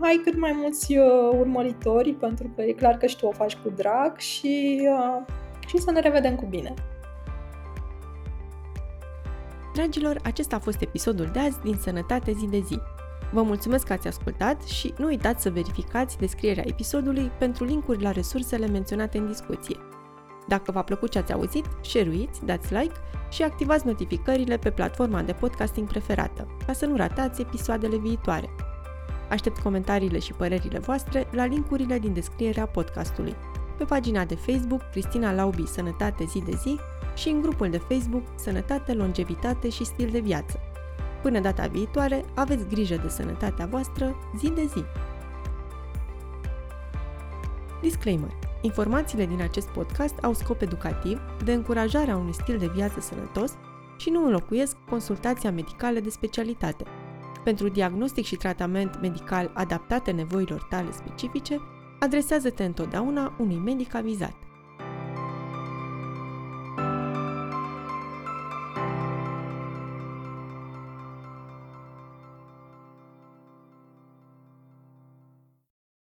ai cât mai mulți uh, urmăritori, pentru că e clar că și tu o faci cu drag și, uh, și să ne revedem cu bine. Dragilor, acesta a fost episodul de azi din Sănătate zi de zi. Vă mulțumesc că ați ascultat și nu uitați să verificați descrierea episodului pentru linkuri la resursele menționate în discuție. Dacă v-a plăcut ce ați auzit, share-uiți, dați like și activați notificările pe platforma de podcasting preferată, ca să nu ratați episoadele viitoare. Aștept comentariile și părerile voastre la linkurile din descrierea podcastului, pe pagina de Facebook Cristina Laubi Sănătate zi de zi și în grupul de Facebook Sănătate, Longevitate și Stil de Viață. Până data viitoare, aveți grijă de sănătatea voastră zi de zi. Disclaimer Informațiile din acest podcast au scop educativ, de încurajare a unui stil de viață sănătos și nu înlocuiesc consultația medicală de specialitate. Pentru diagnostic și tratament medical adaptate nevoilor tale specifice, adresează-te întotdeauna unui medic avizat.